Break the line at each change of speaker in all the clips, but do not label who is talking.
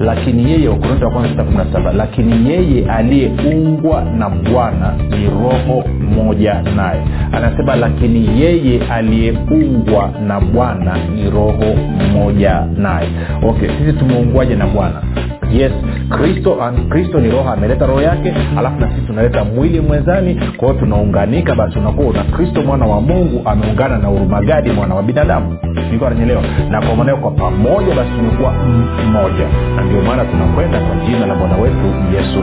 lakini yeye wakorinto wa kwanza kumi na saba lakini yeye aliyeungwa na bwana ni roho moja naye. Anasema lakini yeye aliyeungwa na bwana ni roho moja naye. Okay sisi tumeungwaje na bwana? Yes kristo kristo ni roho ameleta roho yake alafu na sisi tunaleta mwili mwenzani kwa tunaunganika basi unakuwa una kristo mwana wa mungu ameungana na urumagadi mwana wa binadamu. Niko nanyelewa? Na kwa maanao kwa pamoja basi tumekuwa mmoja ndio maana tunakwenda kwa jina la bwana wetu yesu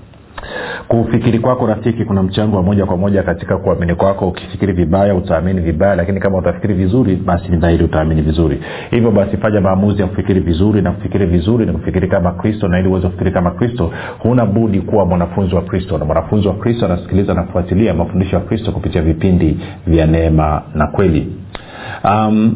kufikiri kwako rafiki kuna mchango wa moja kwa moja katika kuamini kwako. Ukifikiri vibaya utaamini vibaya lakini kama utafikiri vizuri basi ni dhahiri utaamini vizuri. Hivyo basi fanya maamuzi ya kufikiri vizuri na kufikiri vizuri na kufikiri kama kristo na ili uweze kufikiri kama kristo huna budi kuwa mwanafunzi wa kristo. Na mwanafunzi wa kristo anasikiliza na kufuatilia mafundisho ya kristo kupitia vipindi vya neema na kweli. Um,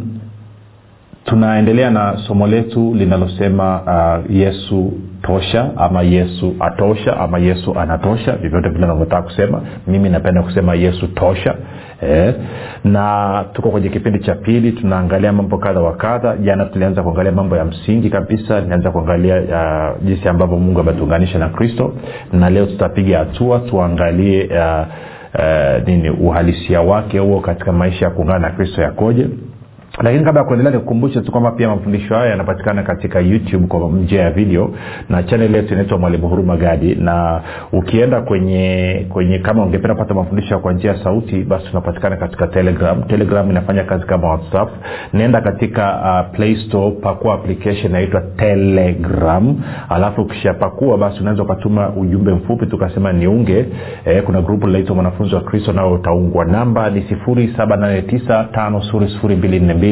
tunaendelea na somo letu linalosema uh, yesu tosha ama yesu atosha ama yesu anatosha vyovyote vile navyotaka kusema mimi napenda kusema yesu tosha eh, na tuko kwenye kipindi cha pili tunaangalia mambo kadha wa kadha. Jana tulianza kuangalia mambo ya msingi kabisa nilianza kuangalia uh, jinsi ambavyo mungu ametuunganisha na kristo na leo tutapiga hatua tuangalie uh, uh, nini uhalisia wake huo katika maisha ya kuungana na kristo yakoje lakini kabla ya kuendelea nikukumbushe tu kwamba pia mafundisho haya yanapatikana katika youtube kwa njia ya video na chanel yetu inaitwa mwalimu huru magadi. Na ukienda kwenye kwenye kama ungependa pata mafundisho kwa njia ya sauti basi tunapatikana katika telegram. Telegram inafanya kazi kama whatsapp. Nenda katika uh, play store pakua application inaitwa telegram. Alafu ukishapakua basi unaweza ukatuma ujumbe mfupi tukasema niunge. Eh, kuna grupu linaitwa mwanafunzi wa kristo nao utaungwa. Namba ni 789 5242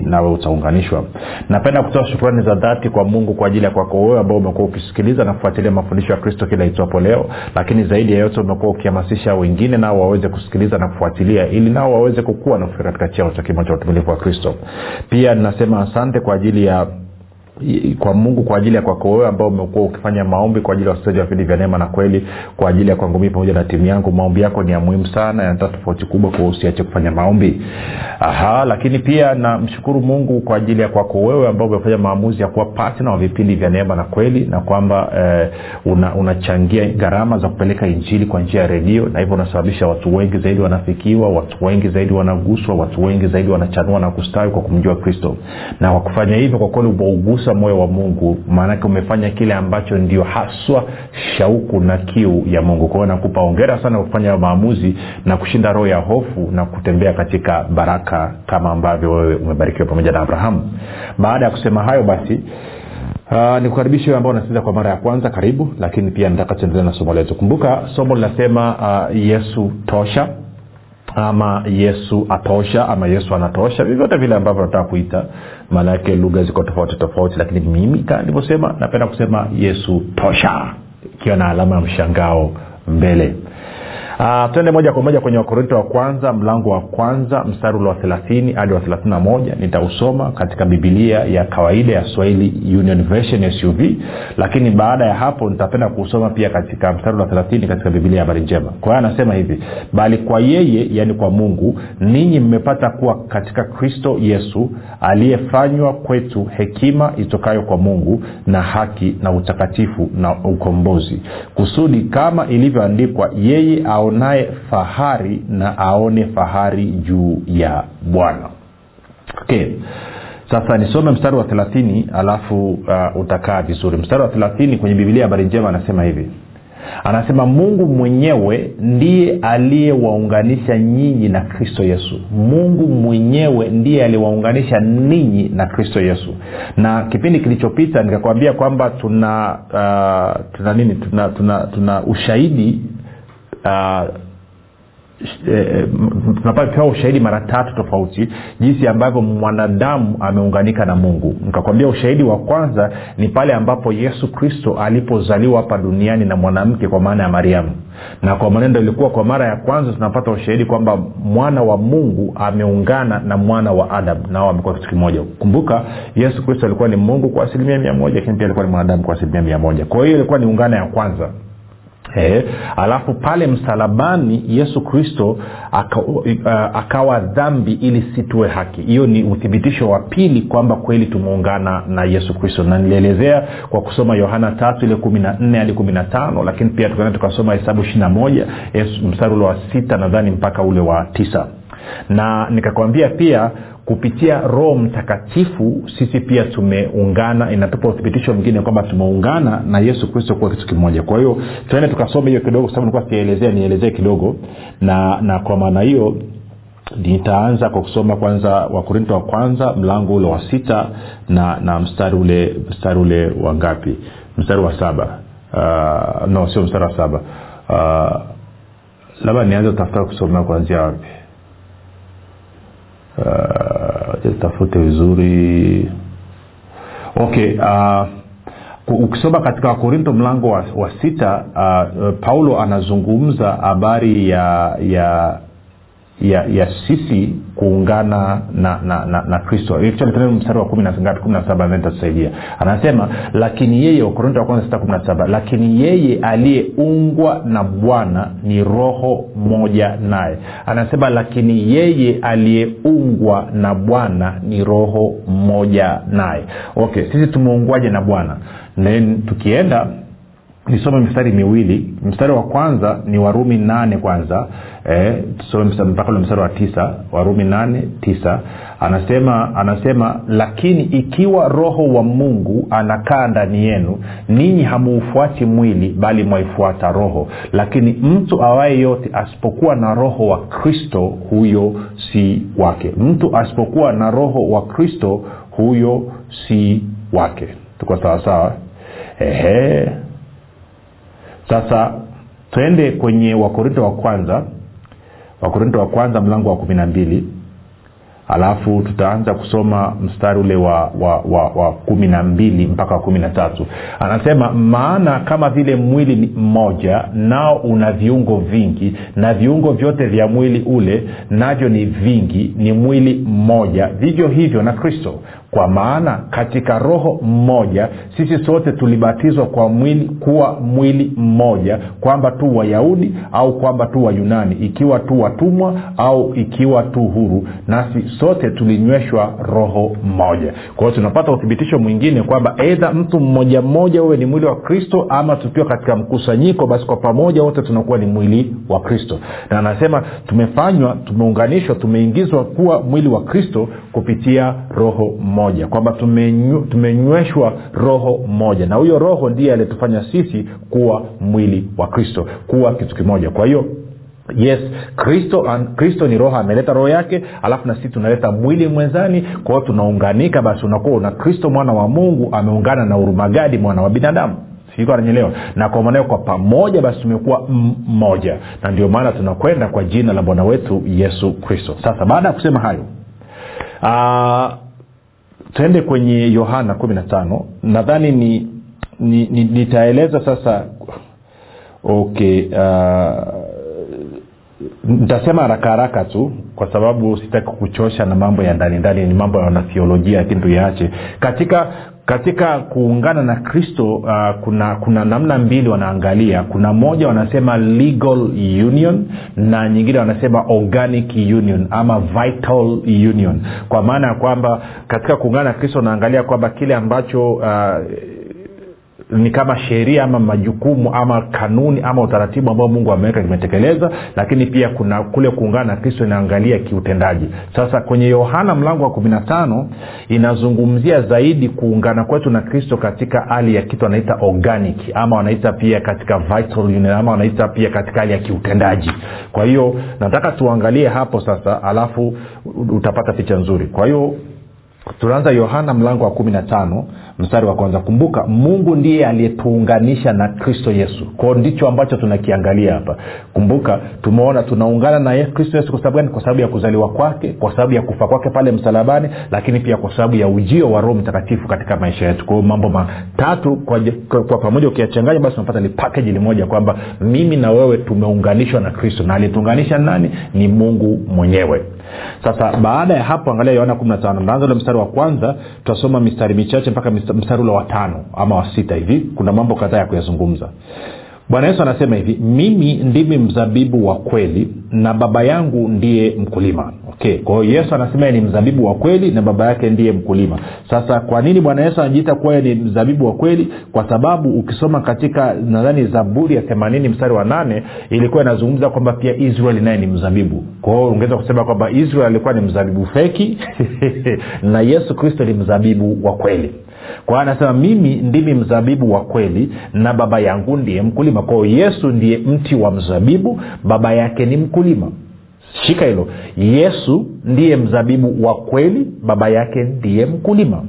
nawe utaunganishwa. Napenda kutoa shukrani za dhati kwa mungu kwa ajili ya kwako wewe ambao umekuwa ukisikiliza na kufuatilia mafundisho ya kristo kila itwapo leo. Lakini zaidi ya yote umekuwa ukihamasisha wengine nao waweze kusikiliza na kufuatilia ili nao waweze kukua na kufika katika cheo cha kimo cha utumilifu wa kristo. Pia ninasema asante kwa ajili ya kwa mungu kwa ajili ya kwako wewe ambao umekuwa ukifanya maombi kwa ajili ya wasikilizaji wa vipindi vya neema na kweli kwa ajili ya kwangu mii pamoja na timu yangu maombi yako ni ya muhimu sana yanatoa tofauti kubwa kwa usiache kufanya maombi. Aha lakini pia namshukuru mungu kwa ajili ya kwako wewe ambao umefanya maamuzi ya kuwa patna wa vipindi vya neema na kweli na kwamba eh, unachangia una gharama za kupeleka injili kwa njia ya redio na hivyo unasababisha watu wengi zaidi wanafikiwa watu wengi zaidi wanaguswa watu wengi zaidi wanachanua na kustawi kwa kumjua kristo. Na kwa kufanya hivyo kwa kweli umeugusa moyo wa mungu maanake umefanya kile ambacho ndio haswa shauku na kiu ya mungu. Kwa nakupa ongera sana kwa kufanya maamuzi na kushinda roho ya hofu na kutembea katika baraka kama ambavyo wewe umebarikiwa pamoja na abrahamu. Baada ya kusema hayo basi Uh, nikukaribisha wewe ambao unasikiliza kwa mara ya kwanza karibu lakini pia nataka tuendelee na somo letu. Kumbuka somo linasema uh, yesu tosha ama yesu atosha ama yesu anatosha. Vyovyote vile ambavyo nataka kuita maanaake lugha ziko tofauti tofauti lakini mimi kaa nilivyosema napenda kusema yesu tosha ikiwa na alama ya mshangao mbele Uh, twende moja kwa moja kwenye wakorinto wa kwanza mlango wa kwanza mstari ule wa thelathini hadi wa thelathini na moja. Nitausoma katika bibilia ya kawaida ya swahili union version suv lakini baada ya hapo nitapenda kuusoma pia katika mstari wa thelathini katika bibilia ya habari njema. Kwa hiyo anasema hivi bali kwa yeye yani kwa mungu ninyi mmepata kuwa katika kristo yesu aliyefanywa kwetu hekima itokayo kwa mungu na haki na utakatifu na ukombozi. Kusudi kama ilivyoandikwa yeye aonaye fahari na aone fahari juu ya bwana. Okay. Sasa nisome mstari wa thelathini alafu uh, utakaa vizuri. Mstari wa thelathini kwenye bibilia habari njema anasema hivi. Anasema mungu mwenyewe ndiye aliyewaunganisha nyinyi na kristo yesu. Mungu mwenyewe ndiye aliyewaunganisha ninyi na kristo yesu. Na kipindi kilichopita nikakwambia kwamba tuna uh, tuna nini? Tuna, tuna, tuna ushahidi tunapewa ushahidi mara tatu tofauti jinsi ambavyo mwanadamu ameunganika na mungu. Nikakwambia ushahidi wa kwanza ni pale ambapo yesu kristo alipozaliwa hapa duniani na mwanamke kwa maana ya mariamu. Na kwa manendo ilikuwa kwa mara ya kwanza tunapata ushahidi kwamba mwana wa mungu ameungana na mwana wa adam nao amekuwa kitu kimoja. Kumbuka yesu kristo alikuwa ni mungu kwa asilimia mia moja lakini pia alikuwa ni mwanadamu kwa asilimia mia moja. Kwa hiyo ilikuwa ni ungana ya kwanza He, alafu pale msalabani yesu kristo aka, uh, akawa dhambi ili situwe haki. Hiyo ni uthibitisho wa pili kwamba kweli tumeungana na yesu kristo. Na nilielezea kwa kusoma yohana tatu ile kumi na nne hadi kumi na tano lakini pia tukaenda tukasoma hesabu ishiri na moja mstari ule wa sita nadhani mpaka ule wa tisa. Na nikakwambia pia kupitia roho mtakatifu sisi pia tumeungana inatupa uthibitisho mwingine kwamba tumeungana na yesu kristo kuwa kitu kimoja. Kwa hiyo tuende tukasoma hiyo kidogo sababu nilikuwa sijaelezea nielezee kidogo. Na na kwa maana hiyo nitaanza kwa kusoma kwanza wakorinto wa kwanza mlango ule wa sita na na mstari ule mstari ule wa ngapi? Mstari wa saba. Uh, no sio mstari wa saba. Uh, labda nianze kutafuta kusomea kuanzia wapi uh, tafute vizuri. Okay uh, ukisoma katika wakorinto mlango wa, wa sita uh, paulo anazungumza habari ya ya ya ya sisi kuungana na na kristo. Mstari wa kumi na anasema lakini yeye wakorinto wa kwanza sita lakini yeye aliyeungwa na bwana ni roho moja naye. Anasema lakini yeye aliyeungwa na bwana ni roho moja naye. Okay sisi tumeungwaje na bwana? Then tukienda nisome mistari miwili. Mstari wa kwanza ni warumi nane kwanza eh, tusome mpaka mstari wa tisa. Warumi nane tisa. Anasema anasema lakini ikiwa roho wa mungu anakaa ndani yenu ninyi hamuufuati mwili bali mwaifuata roho. Lakini mtu awaye yote asipokuwa na roho wa kristo huyo si wake. Mtu asipokuwa na roho wa kristo huyo si wake. Tuko sawasawa ehe sasa twende kwenye wakorinto wa kwanza. Wakorinto wa kwanza mlango wa kumi na mbili. Alafu tutaanza kusoma mstari ule wa, wa, wa, wa kumi na mbili mpaka wa kumi na tatu. Anasema maana kama vile mwili ni mmoja nao una viungo vingi na viungo vyote vya mwili ule navyo ni vingi ni mwili mmoja. Vivyo hivyo na kristo kwa maana katika roho mmoja sisi sote tulibatizwa kwa mwili kuwa mwili mmoja kwamba tu wayahudi au kwamba tu wayunani ikiwa tu watumwa au ikiwa tu huru nasi sote tulinyweshwa roho mmoja. Kwa hiyo tunapata uthibitisho mwingine kwamba eidha mtu mmoja mmoja uwe ni mwili wa kristo ama tukiwa katika mkusanyiko basi kwa pamoja wote tunakuwa ni mwili wa kristo. Na anasema tumefanywa tumeunganishwa tumeingizwa kuwa mwili wa kristo kupitia roho mmoja kwamba tumenyweshwa roho mmoja na huyo roho ndiye aliyetufanya sisi kuwa mwili wa kristo kuwa kitu kimoja. Kwa hiyo yes kristo kristo ni roho ameleta roho yake alafu na sisi tunaleta mwili mwenzani. Kwao tunaunganika basi unakuwa una kristo mwana wa mungu ameungana na urumagadi mwana wa binadamu. Sikananyelewa na kwa maanao kwa pamoja basi tumekuwa mmoja na ndio maana tunakwenda kwa jina la bwana wetu yesu kristo. Sasa baada ya kusema hayo uh, tuende kwenye yohana kumi na tano. Nadhani ni, ni, ni nitaeleza sasa. Okay uh, nitasema haraka haraka tu kwa sababu sitaki kuchosha na mambo ya ndani ndani. Ni mambo ya wanathiolojia lakini tuyaache katika katika kuungana na kristo uh, kuna kuna namna mbili wanaangalia. Kuna moja wanasema legal union na nyingine wanasema organic union ama vital union. Kwa maana ya kwamba katika kuungana na kristo wanaangalia kwamba kile ambacho uh, ni kama sheria ama majukumu ama kanuni ama utaratibu ambao mungu ameweka kimetekeleza lakini pia kuna kule kuungana na kristo inaangalia kiutendaji. Sasa kwenye yohana mlango wa kumi na tano inazungumzia zaidi kuungana kwetu na kristo katika hali ya kitu anaita organic ama wanaita pia katika vital union, ama wanaita pia katika hali ya kiutendaji. Kwa hiyo nataka tuangalie hapo sasa alafu utapata picha nzuri. Kwa hiyo tunaanza yohana mlango wa kumi na tano mstari wa kwanza. Kumbuka mungu ndiye aliyetuunganisha na kristo yesu. Kwao ndicho ambacho tunakiangalia hapa. Kumbuka tumeona tunaungana na kristo yesu kwa sababu gani? Kwa sababu ya kuzaliwa kwake kwa sababu ya kufa kwake pale msalabani lakini pia kwa sababu ya ujio wa roho mtakatifu katika maisha yetu. Kwao mambo matatu kwa, kwa, kwa pamoja ukiyachanganya basi unapata ni pakeji limoja kwamba mimi na wewe tumeunganishwa na kristo. Na aliyetuunganisha nani? Ni mungu mwenyewe sasa baada ya hapo angalia yohana 15 naanza ule mstari wa kwanza tutasoma mistari michache mpaka mstari ule wa tano ama wa sita hivi. Kuna mambo kadhaa ya kuyazungumza bwana yesu anasema hivi mimi ndimi mzabibu wa kweli na baba yangu ndiye mkulima. Okay kwa yesu anasema ni mzabibu wa kweli na baba yake ndiye mkulima. Sasa kwa nini bwana yesu anajiita kuwa ni mzabibu wa kweli? Kwa sababu ukisoma katika nadhani zaburi ya themanini mstari wa nane ilikuwa inazungumza kwamba pia israeli naye ni mzabibu. Kwa hiyo ungeweza kusema kwamba israel alikuwa ni mzabibu feki na yesu kristo ni mzabibu wa kweli kwa anasema mimi ndimi mzabibu wa kweli na baba yangu ndiye mkulima. Kwao yesu ndiye mti wa mzabibu baba yake ni mkulima. Shika hilo. Yesu ndiye mzabibu wa kweli baba yake ndiye mkulima.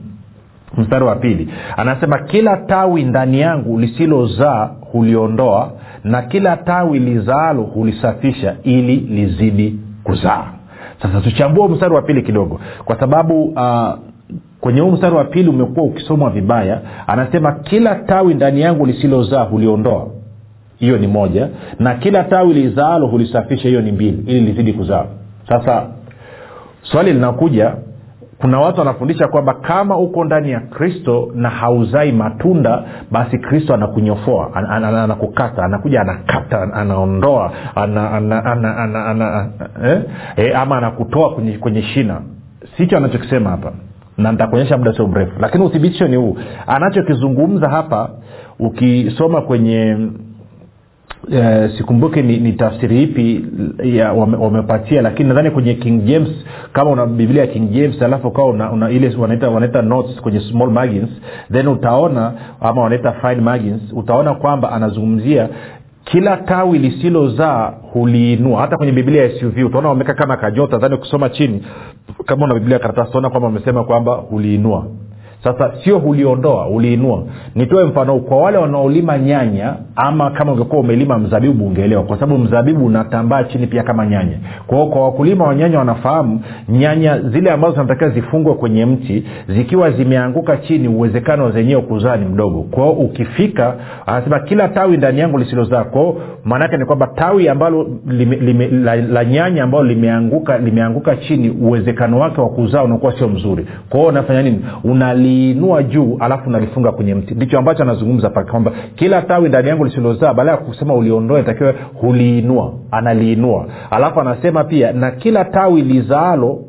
Mstari wa pili. Anasema kila tawi ndani yangu lisilozaa huliondoa na kila tawi lizaalo hulisafisha ili lizidi kuzaa. Sasa tuchambue mstari wa pili kidogo. Kwa sababu uh, kwenye huu mstari wa pili umekuwa ukisomwa vibaya. Anasema kila tawi ndani yangu lisilozaa huliondoa. Hiyo ni moja. Na kila tawi lizaalo hulisafisha hiyo ni mbili ili lizidi kuzaa. Sasa swali linakuja kuna watu wanafundisha kwamba kama uko ndani ya kristo na hauzai matunda basi kristo anakunyofoa anakukata anakuja anakata anaondoa ana, ana, ana, ana, ana, eh? Eh, ama anakutoa kwenye, kwenye shina. Sicho anachokisema hapa na nitakuonyesha muda sio mrefu. Lakini uthibitisho ni huu. Anachokizungumza hapa ukisoma kwenye e, sikumbuki ni, ni tafsiri ipi ya wame, wamepatia lakini nadhani kwenye king james kama una biblia ya king james alafu ukawa una, una ile wanaita, wanaita notes kwenye small margins then utaona ama wanaita fine margins utaona kwamba anazungumzia kila tawi lisilozaa huliinua. Hata kwenye biblia ya suv utaona wameweka kama kajota dhani ukisoma chini kama una biblia karatasi utaona kwamba wamesema kwamba huliinua sasa sio uliondoa uliinua nitoe mfano kwa wale wanaolima nyanya ama kama ungekuwa umelima mzabibu ungeelewa. Kwa sababu mzabibu unatambaa chini pia kama nyanya. Kwao kwa wakulima wa nyanya wanafahamu nyanya zile ambazo zinatakiwa zifungwe kwenye mti zikiwa zimeanguka chini uwezekano zenyewe kuzaa ni mdogo. Kwao ukifika anasema kila tawi ndani yangu lisilozaa. Kwao maanaake ni kwamba tawi ambalo lime, lime, la, la nyanya ambalo limeanguka limeanguka chini uwezekano wake wa kuzaa unakuwa sio mzuri. Kwao unafanya nini? Unali unaliinua juu alafu nalifunga kwenye mti. Ndicho ambacho anazungumza pale kwamba kila tawi ndani yangu lisilozaa baada ya kusema uliondoe takiwa huliinua analiinua. Alafu anasema pia na kila tawi lizaalo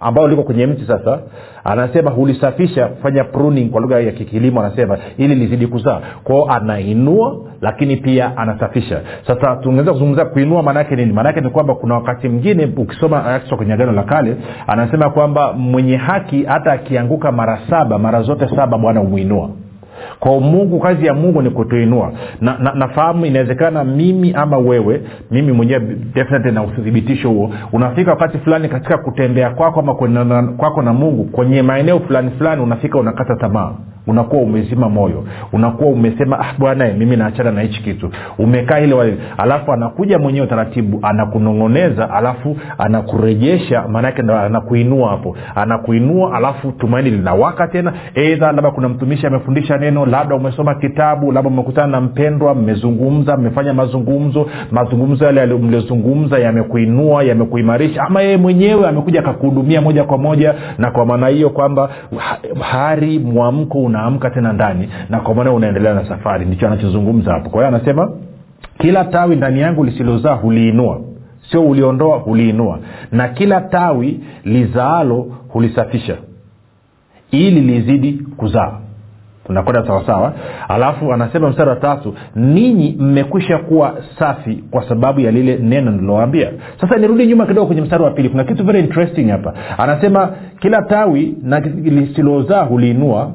ambao liko kwenye mti sasa anasema hulisafisha kufanya pruning kwa lugha ya kikilimo anasema ili lizidi kuzaa. Kwao anainua lakini pia anasafisha. Sasa tungeweza kuzungumza kuinua maanaake nini? Maanaake ni kwamba kuna wakati mwingine ukisoma akiswa kwenye agano la kale anasema kwamba mwenye haki hata akianguka mara saba mara zote saba bwana humwinua kwa mungu kazi ya mungu ni kutuinua. Na, na, nafahamu inawezekana mimi ama wewe mimi mwenyewe na uthibitisho huo unafika wakati fulani katika kutembea kwako ama kwako na mungu kwenye maeneo fulani fulani unafika unakata tamaa. Unakuwa umezima moyo. Unakuwa umesema ah, bwana mimi naachana na hichi kitu. Umekaa ile wale alafu anakuja mwenyewe taratibu anakunong'oneza alafu anakurejesha maanake anakuinua hapo. Anakuinua alafu tumaini linawaka tena. Eidha labda kuna mtumishi amefundisha neno labda umesoma kitabu labda umekutana na mpendwa mmezungumza mmefanya mazungumzo mazungumzo yale mliozungumza yamekuinua yamekuimarisha ama yeye mwenyewe amekuja akakuhudumia moja kwa moja na kwa maana hiyo kwamba hari mwamko unaamka tena ndani na kwa maana unaendelea na safari. Ndicho anachozungumza hapo. Kwa hiyo anasema kila tawi ndani yangu lisilozaa huliinua. Sio uliondoa huliinua. Na kila tawi lizaalo hulisafisha ili lizidi kuzaa tunakwenda sawasawa. Alafu anasema mstari wa tatu ninyi mmekwisha kuwa safi kwa sababu ya lile neno nililoambia sasa nirudi nyuma kidogo kwenye mstari wa pili. Kuna kitu very interesting hapa. Anasema kila tawi na lisilozaa huliinua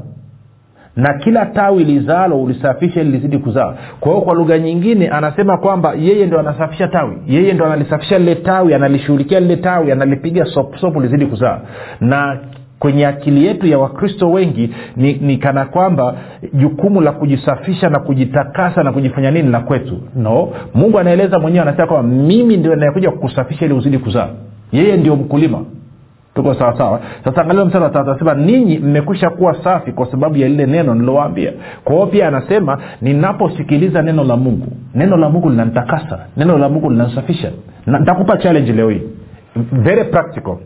na kila tawi lizalo ulisafisha ili lizidi kuzaa. Kwa hiyo kwa lugha nyingine anasema kwamba yeye ndo anasafisha tawi. Yeye ndo analisafisha lile tawi analishughulikia lile tawi analipiga sopusopu lizidi kuzaa. Na kwenye akili yetu ya wakristo wengi ni, ni kana kwamba jukumu la kujisafisha na kujitakasa na kujifanya nini la kwetu. No. Mungu anaeleza mwenyewe anasema kwamba mimi ndio anayekuja kukusafisha ili uzidi kuzaa. Yeye ndio mkulima. Tuko sawasawa sasa angalia msara wa tatu anasema ninyi mmekwisha kuwa safi kwa sababu ya lile neno nilowaambia kwa pia anasema ninaposikiliza neno la mungu neno la mungu linanitakasa neno la mungu linanisafisha. Nitakupa challenge leo hii. Very practical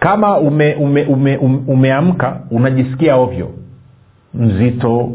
kama ume, ume, ume, ume, umeamka unajisikia ovyo. Mzito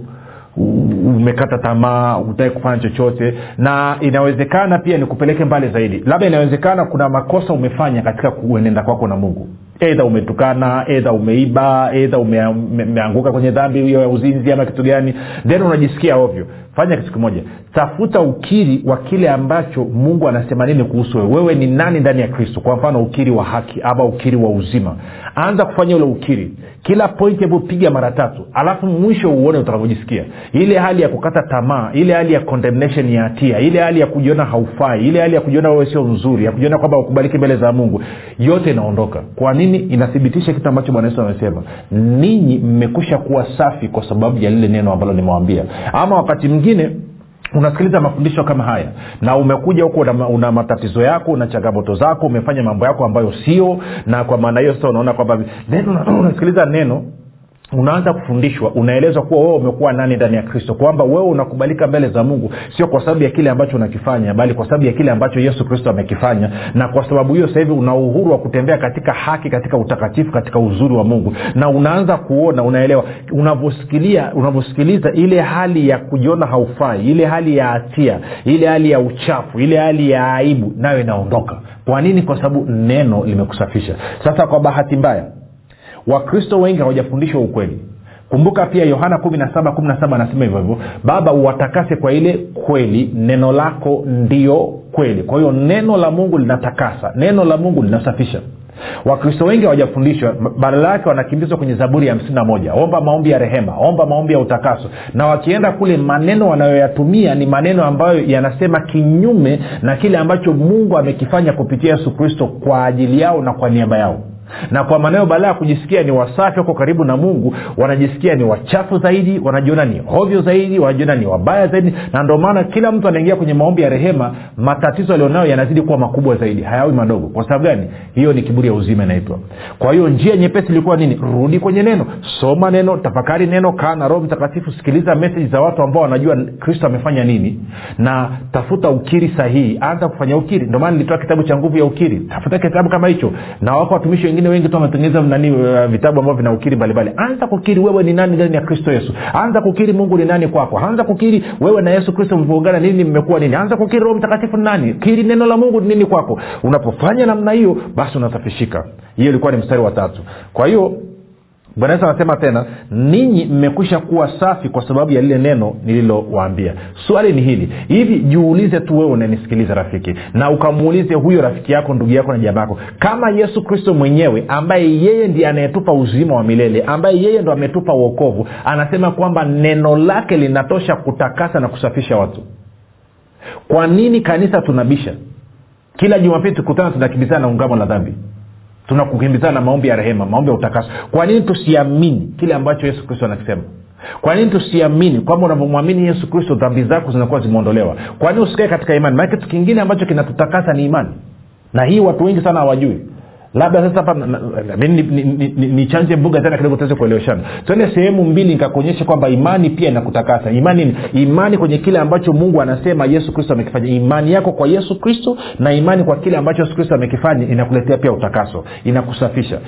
umekata tamaa utaki kufanya chochote. Na inawezekana pia nikupeleke mbali zaidi. Labda inawezekana kuna makosa umefanya katika kuenenda kwako na mungu edha umetukana edha umeiba edha ume, ume, umeanguka kwenye dhambi hiyo ya uzinzi ama kitu gani then unajisikia ovyo. Fanya kitu kimoja. Tafuta ukiri wa kile ambacho mungu anasema nini kuhusu wewe. Wewe ni nani ndani ya kristo? Kwa mfano ukiri wa haki ama ukiri wa uzima. Anza kufanya ule ukiri. Kila pointi hebu mara tatu alafu mwisho uone utakavyojisikia ile hali ya kukata tamaa ile hali ya condemnation ya hatia ile hali ya kujiona haufai ile hali ya kujiona wewe sio mzuri ya kujiona kwamba ukubaliki mbele za mungu yote inaondoka. Kwa nini inathibitisha kitu ambacho bwana yesu amesema. Ninyi mmekusha kuwa safi kwa sababu ya lile neno ambalo nimewambia ama wakati mwingine unasikiliza mafundisho kama haya na umekuja huku una, una matatizo yako una changamoto zako umefanya mambo yako ambayo sio na kwa maana hiyo sasa unaona kwamba unasikiliza neno unaanza kufundishwa unaelezwa kuwa wewe umekuwa nani ndani ya kristo kwamba wewe unakubalika mbele za mungu sio kwa sababu ya kile ambacho unakifanya bali kwa sababu ya kile ambacho yesu kristo amekifanya. Na kwa sababu hiyo sasa hivi una uhuru wa kutembea katika haki katika utakatifu katika uzuri wa mungu. Na unaanza kuona unaelewa unavyosikilia unavyosikiliza ile hali ya kujiona haufai ile hali ya hatia ile hali ya uchafu ile hali ya aibu nayo inaondoka. Kwa nini? Kwa sababu neno limekusafisha. Sasa kwa bahati mbaya wakristo wengi hawajafundishwa ukweli. Kumbuka pia yohana 17 anasema hivyo hivyo baba uwatakase kwa ile kweli neno lako ndio kweli. Kwa hiyo neno la mungu linatakasa neno la mungu linasafisha. Wakristo wengi hawajafundishwa badala yake wanakimbizwa kwenye zaburi ya hamsini na moja. Omba maombi ya rehema omba maombi ya utakaso. Na wakienda kule maneno wanayoyatumia ni maneno ambayo yanasema kinyume na kile ambacho mungu amekifanya kupitia yesu kristo kwa ajili yao na kwa niaba yao na kwa maneno baada ya kujisikia ni wasafi wako karibu na mungu wanajisikia ni wachafu zaidi wanajiona ni hovyo zaidi wanajiona ni wabaya zaidi. Na ndio maana kila mtu anaingia kwenye maombi ya rehema matatizo alionayo yanazidi kuwa makubwa zaidi hayawi madogo. Kwa sababu gani? Hiyo ni kiburi ya uzima inaitwa. Kwa hiyo njia nyepesi ilikuwa nini? Rudi kwenye neno soma neno tafakari neno kaa na roho mtakatifu sikiliza meseji za watu ambao wanajua kristo amefanya nini na tafuta ukiri sahihi. Anza kufanya ukiri. Ndio maana nilitoa kitabu cha nguvu ya ukiri. Tafuta kitabu kama hicho. Na wako watumishi wengine wengi tu wametengeneza nani uh, vitabu ambavyo vinaukiri mbalimbali. Anza kukiri wewe ni nani ndani ya kristo yesu. Anza kukiri mungu ni nani kwako. Anza kukiri wewe na yesu kristo mlivyoungana nini mmekuwa nini. Anza kukiri roho mtakatifu ni nani. Kiri neno la mungu ni nini kwako. Unapofanya namna hiyo basi unasafishika. Hiyo ilikuwa ni mstari wa tatu. Kwa hiyo bwana yesu anasema tena ninyi mmekwisha kuwa safi kwa sababu ya lile neno nililowaambia. Swali ni hili hivi jiulize tu wewe unanisikiliza rafiki na ukamuulize huyo rafiki yako ndugu yako na jamaa yako kama yesu kristo mwenyewe ambaye yeye ndiye anayetupa uzima wa milele ambaye yeye ndo ametupa uokovu anasema kwamba neno lake linatosha kutakasa na kusafisha watu. Kwa nini kanisa tunabisha? Kila jumapili tukutana tunakimbizana na ungamo la dhambi tunakukimbizana na maombi ya rehema maombi ya utakaso. Kwa nini tusiamini kile ambacho yesu kristo anakisema? Kwa nini tusiamini kwamba unavyomwamini yesu kristo dhambi zako zinakuwa zimeondolewa? Kwa nini usikae katika imani? Maana kitu kingine ambacho kinatutakasa ni imani. Na hii watu wengi sana hawajui labda sasa hapa nichanje mbuga tena kidogo tuweze kueleweshana. Tuende sehemu mbili nikakuonyesha kwamba imani pia inakutakasa. Imani imani kwenye kile ambacho mungu anasema yesu kristo amekifanya. Imani yako kwa yesu kristo na imani kwa kile ambacho yesu kristo amekifanya inakuletea pia utakaso inakusafisha.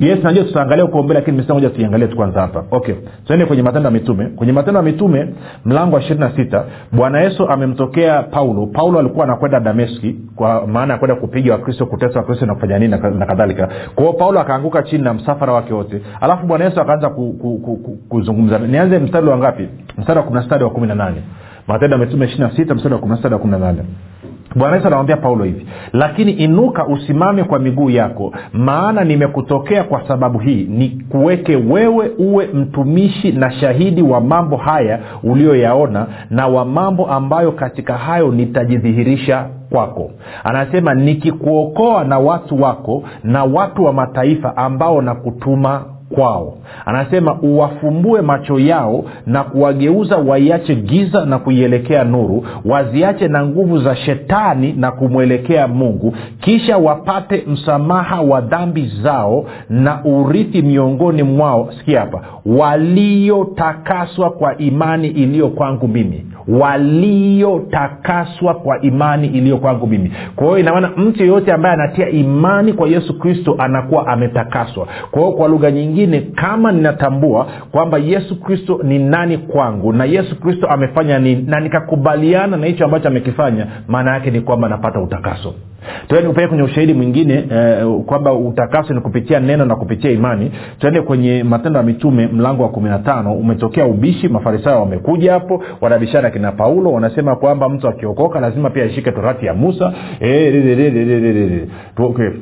Yes najua tutaangalia huko mbele lakini moja tuiangalie tu kwanza hapa. Okay tuende kwenye matendo ya mitume. Kwenye matendo ya mitume mlango wa ishirini na sita bwana yesu amemtokea paulo. Paulo alikuwa anakwenda dameski kwa maana ya kwenda kupiga wakristo kutesa wakristo na kufanya nini na kadhalika. Kwao paulo akaanguka chini na msafara wake wote. Alafu bwana yesu akaanza ku, ku, ku, ku, kuzungumza. Nianze mstari wa ngapi? Mstari wa kumi na stari wa kumi na nane. Matendo ya mitume ishiri na sita mstari wa kumi na stari wa kumi na nane bwana yesu anamwambia paulo hivi lakini inuka usimame kwa miguu yako maana nimekutokea kwa sababu hii ni kuweke wewe uwe mtumishi na shahidi wa mambo haya uliyoyaona na wa mambo ambayo katika hayo nitajidhihirisha kwako. Anasema nikikuokoa na watu wako na watu wa mataifa ambao nakutuma kwao. Anasema uwafumbue macho yao na kuwageuza waiache giza na kuielekea nuru waziache na nguvu za shetani na kumwelekea mungu kisha wapate msamaha wa dhambi zao na urithi miongoni mwao. Sikia hapa waliotakaswa kwa imani iliyo kwangu mimi waliotakaswa kwa imani iliyo kwangu mimi. Kwa hiyo inamaana mtu yeyote ambaye anatia imani kwa yesu kristo anakuwa ametakaswa. Kwa hiyo kwa lugha nyingine kama ninatambua kwamba yesu kristo ni nani kwangu na yesu kristo amefanya nini na nikakubaliana na hicho ambacho amekifanya maana yake ni kwamba napata utakaso tuende kupeleka kwenye ushahidi mwingine eh, kwamba utakaso ni kupitia neno na kupitia imani. Tuende kwenye matendo ya mitume mlango wa kumi na tano. Umetokea ubishi mafarisayo wamekuja hapo wanabishana kina paulo wanasema kwamba mtu akiokoka lazima pia ashike torati ya musa.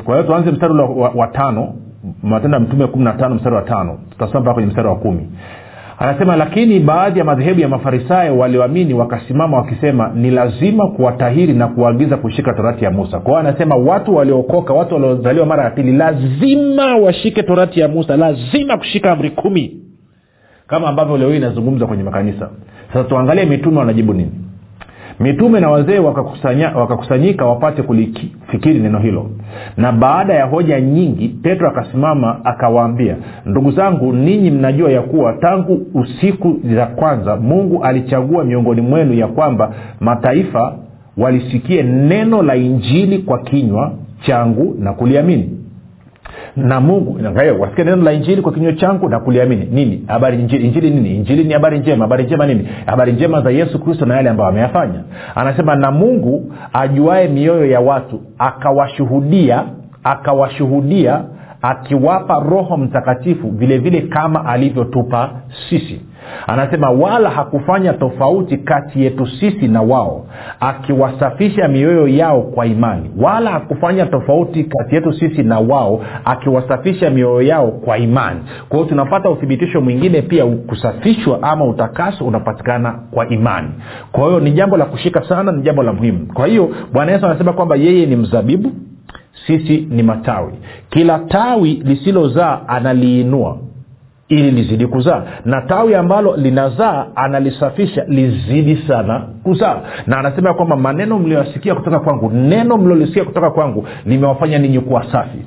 Kwa hiyo tuanze mstari wa, wa, wa tano matendo ya mtume kumi na tano mstari wa tano. Tutasoma mpaka kwenye mstari wa kumi anasema lakini baadhi ya madhehebu ya mafarisayo walioamini wakasimama wakisema ni lazima kuwatahiri na kuwaagiza kushika torati ya musa kwao anasema watu waliookoka watu waliozaliwa mara ya pili lazima washike torati ya musa lazima kushika amri kumi. Kama ambavyo leo hii inazungumzwa kwenye makanisa. Sasa tuangalie mitume wanajibu nini mitume na wazee wakakusanyika wakakusanyika wapate kulifikiri neno hilo. Na baada ya hoja nyingi petro akasimama akawaambia ndugu zangu ninyi mnajua ya kuwa tangu usiku za kwanza mungu alichagua miongoni mwenu ya kwamba mataifa walisikie neno la injili kwa kinywa changu na kuliamini na mungu. Wasikia neno la injili kwa kinywa changu na kuliamini. Nini? Habari injili, injili nini? Injili ni habari njema. Habari njema nini? Habari njema za yesu kristo na yale ambayo ameyafanya. Anasema na mungu ajuae mioyo ya watu akawashuhudia akawashuhudia akiwapa roho mtakatifu vile vile kama alivyotupa sisi anasema wala hakufanya tofauti kati yetu sisi na wao akiwasafisha mioyo yao kwa imani. Wala hakufanya tofauti kati yetu sisi na wao akiwasafisha mioyo yao kwa imani. Kwa hiyo tunapata uthibitisho mwingine pia kusafishwa ama utakaso unapatikana kwa imani. Kwa hiyo ni jambo la kushika sana ni jambo la muhimu. Kwa hiyo bwana yesu anasema kwamba yeye ni mzabibu sisi ni matawi. Kila tawi lisilozaa analiinua ili lizidi kuzaa. Na tawi ambalo linazaa analisafisha lizidi sana kuzaa. Na anasema kwamba maneno mlioyasikia kutoka kwangu neno mliolisikia kutoka kwangu limewafanya ninyi kuwa safi.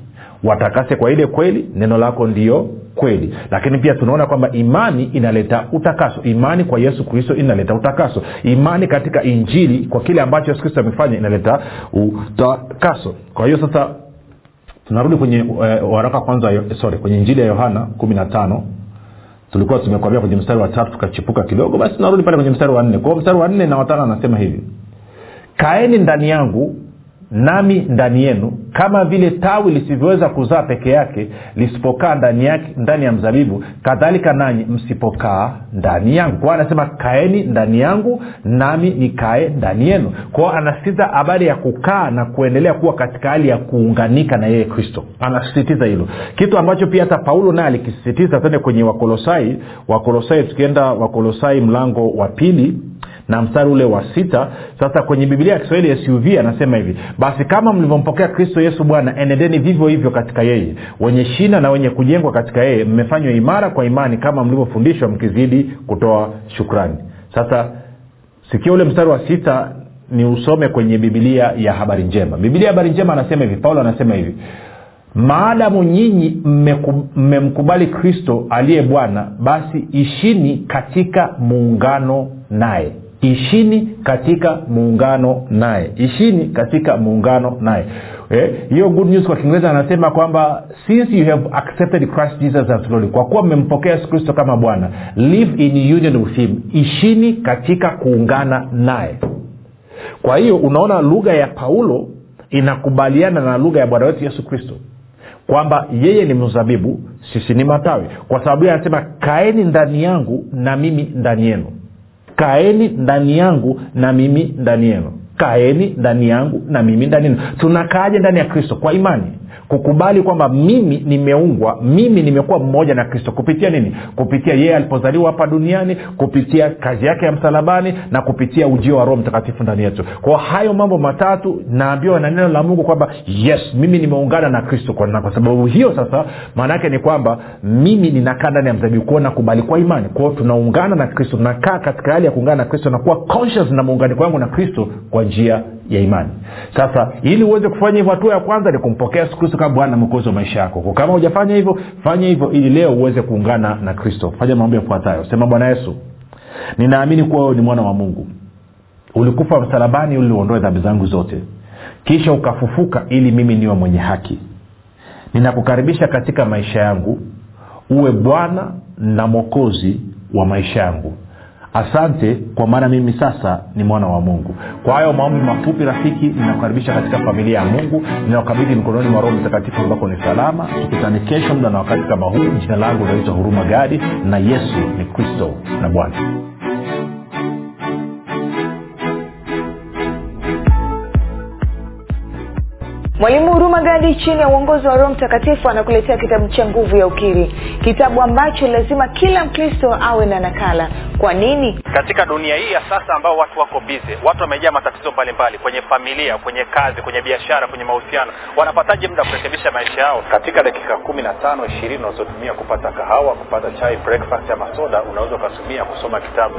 Watakase kwa ile kweli neno lako ndiyo kweli. Lakini pia tunaona kwamba imani inaleta utakaso. Imani kwa yesu kristo inaleta utakaso. Imani katika injili kwa kile ambacho yesu kristo amefanya inaleta utakaso. Kwa hiyo sasa tunarudi kwenye uh, waraka kwanza sorry kwenye injili ya yohana kumi na tano. Tulikuwa tumekwambia kwenye mstari wa tatu tukachipuka kidogo basi tunarudi pale kwenye mstari wa nne. Kwao mstari wa nne na watano anasema hivi. Kaeni ndani yangu nami ndani yenu kama vile tawi lisivyoweza kuzaa peke yake lisipokaa ndani yake ndani ya mzabibu kadhalika nanyi msipokaa ndani yangu. Kwao anasema kaeni ndani yangu nami nikae ndani yenu. Kwao anasisitiza habari ya kukaa na kuendelea kuwa katika hali ya kuunganika na yeye kristo. Anasisitiza hilo. Kitu ambacho pia hata paulo naye alikisisitiza tende kwenye wakolosai. Wakolosai tukienda wakolosai mlango wa pili na mstari ule wa sita sasa kwenye biblia ya kiswahili suv anasema hivi basi kama mlivyompokea kristo yesu bwana enendeni vivyo hivyo katika yeye. Wenye shina na wenye kujengwa katika yeye mmefanywa imara kwa imani kama mlivyofundishwa mkizidi kutoa shukrani. Sasa sikia ule mstari wa sita ni usome kwenye bibilia ya habari njema. Bibilia ya habari njema anasema hivi paulo anasema hivi maadamu nyinyi mmemkubali kristo aliye bwana basi ishini katika muungano naye ishini katika muungano naye. Ishini katika muungano naye. Hiyo eh, good news kwa kiingereza anasema kwamba since you have accepted christ jesus as lord kwa kuwa mmempokea yesu kristo kama bwana live in union with him. Ishini katika kuungana naye. Kwa hiyo unaona lugha ya paulo inakubaliana na lugha ya bwana wetu yesu kristo. Kwamba yeye ni mzabibu sisi ni matawi. Kwa sababu hiyo anasema kaeni ndani yangu na mimi ndani yenu kaeni ndani yangu na mimi ndani yenu. Kaeni ndani yangu na mimi ndani yenu. Tunakaaje ndani ya kristo? Kwa imani kukubali kwamba mimi nimeungwa mimi nimekuwa mmoja na kristo. Kupitia nini? Kupitia yeye alipozaliwa hapa duniani kupitia kazi yake ya msalabani na kupitia ujio wa roho mtakatifu ndani yetu. Kwao hayo mambo matatu naambiwa na neno la mungu kwamba yes mimi nimeungana na kristo kwa, kwa sababu hiyo sasa maanaake ni kwamba mimi ninakaa ndani ya mzabibu kuo nakubali kwa imani. Kwao tunaungana na kristo tunakaa katika hali ya kuungana na kristo nakuwa conscious na muunganiko wangu na kristo kwa njia ya imani. Sasa ili uweze kufanya hivyo hatua ya kwanza ni kumpokea yesu kristo kama bwana mwokozi wa maisha yako. Kama hujafanya hivyo fanya hivyo ili leo uweze kuungana na kristo. Fanya maombi yafuatayo. Sema bwana yesu ninaamini kuwa wewe ni mwana wa mungu. Ulikufa msalabani ili uondoe dhambi zangu zote. Kisha ukafufuka ili mimi niwe mwenye haki. Ninakukaribisha katika maisha yangu uwe bwana na mwokozi wa maisha yangu asante kwa maana mimi sasa ni mwana wa mungu. Kwa hayo maombi mafupi rafiki ninakukaribisha katika familia ya mungu. Ninakabidhi mikononi mwa roho mtakatifu ambako ni salama. Tukutane kesho muda na wakati kama huu. Jina langu unaitwa huruma gadi na yesu ni kristo na bwana
mwalimu huruma gadi chini ya uongozi wa roho mtakatifu anakuletea kitabu cha nguvu ya ukiri. Kitabu ambacho lazima kila mkristo awe na nakala. Kwa nini?
Katika dunia hii ya sasa ambao watu wako bize watu wamejaa matatizo mbalimbali kwenye familia kwenye kazi kwenye biashara kwenye mahusiano. Wanapataje muda kurekebisha maisha yao? Katika dakika kumi na tano ishirini unazotumia kupata kahawa kupata chai breakfast ama soda unaweza ukatumia kusoma kitabu.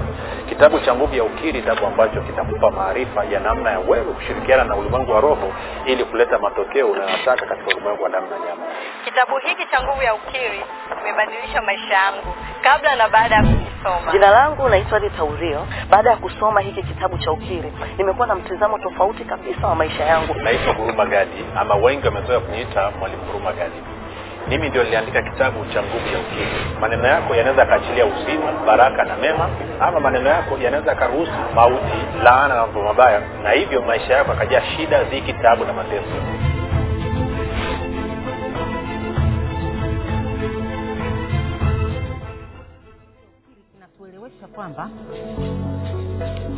Kitabu cha nguvu ya ukiri kitabu ambacho kitakupa maarifa ya namna ya wewe kushirikiana na ulimwengu wa roho ili kuleta matokeo unayotaka katika ulimwengu wa damu na nyama.
Kitabu hiki cha nguvu ya ukiri kimebadilisha maisha yangu kabla na baada ya kukisoma
jina langu naitwa rita urio. Baada ya kusoma hiki kitabu cha ukiri nimekuwa na mtizamo tofauti kabisa wa maisha yangu.
Naitwa huruma gadi ama wengi wamezoea kuniita mwalimu huruma gadi mimi ndio niliandika kitabu cha nguvu ya ukimwi. Maneno yako yanaweza yakaachilia uzima baraka na mema ama maneno yako yanaweza yakaruhusu mauti laana na mambo mabaya na hivyo maisha yako akajaa shida dhiki tabu na mateso.
Inatuelewesha kwamba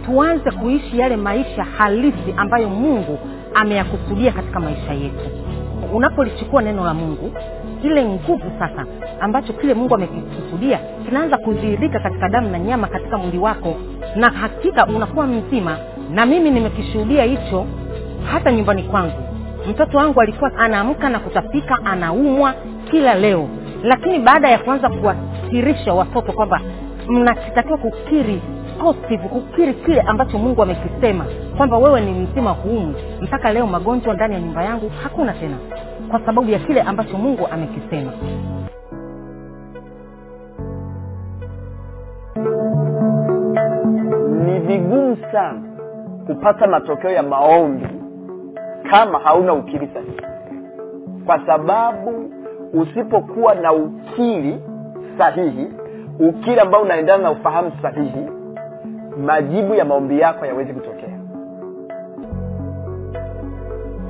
tuanze kuishi yale maisha halisi ambayo mungu ameyakusudia katika maisha yetu. Unapolichukua neno la mungu ile nguvu sasa ambacho kile mungu amekikusudia kinaanza kudhihirika katika damu na nyama katika mwili wako na hakika unakuwa mzima. Na mimi nimekishuhudia hicho hata nyumbani kwangu. Mtoto wangu alikuwa anaamka na kutapika anaumwa kila leo. Lakini baada ya kuanza kuwakirisha watoto kwamba mnatakiwa kukiri positive kukiri kile ambacho mungu amekisema kwamba wewe ni mzima huumu mpaka leo magonjwa ndani ya nyumba yangu hakuna tena kwa sababu ya kile ambacho mungu amekisema.
Ni vigumu sana kupata matokeo ya maombi kama hauna ukiri sahihi. Kwa sababu usipokuwa na ukiri sahihi ukiri ambao unaendana na ufahamu sahihi majibu ya maombi yako hayawezi kutokea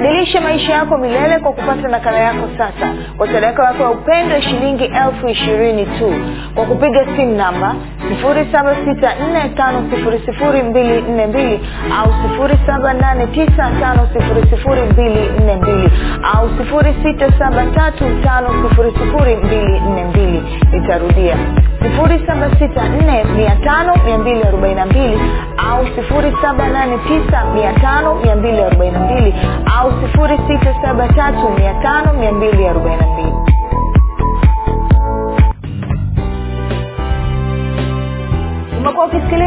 badilisha maisha yako milele kwa kupata nakala yako sasa. Kwa sadaka yako ya upendo shilingi elfu ishirini tu. Kwa kupiga simu namba 7645242 au 7895242 au 6735242 nitarudia 7645242 au 7895242 au 6735242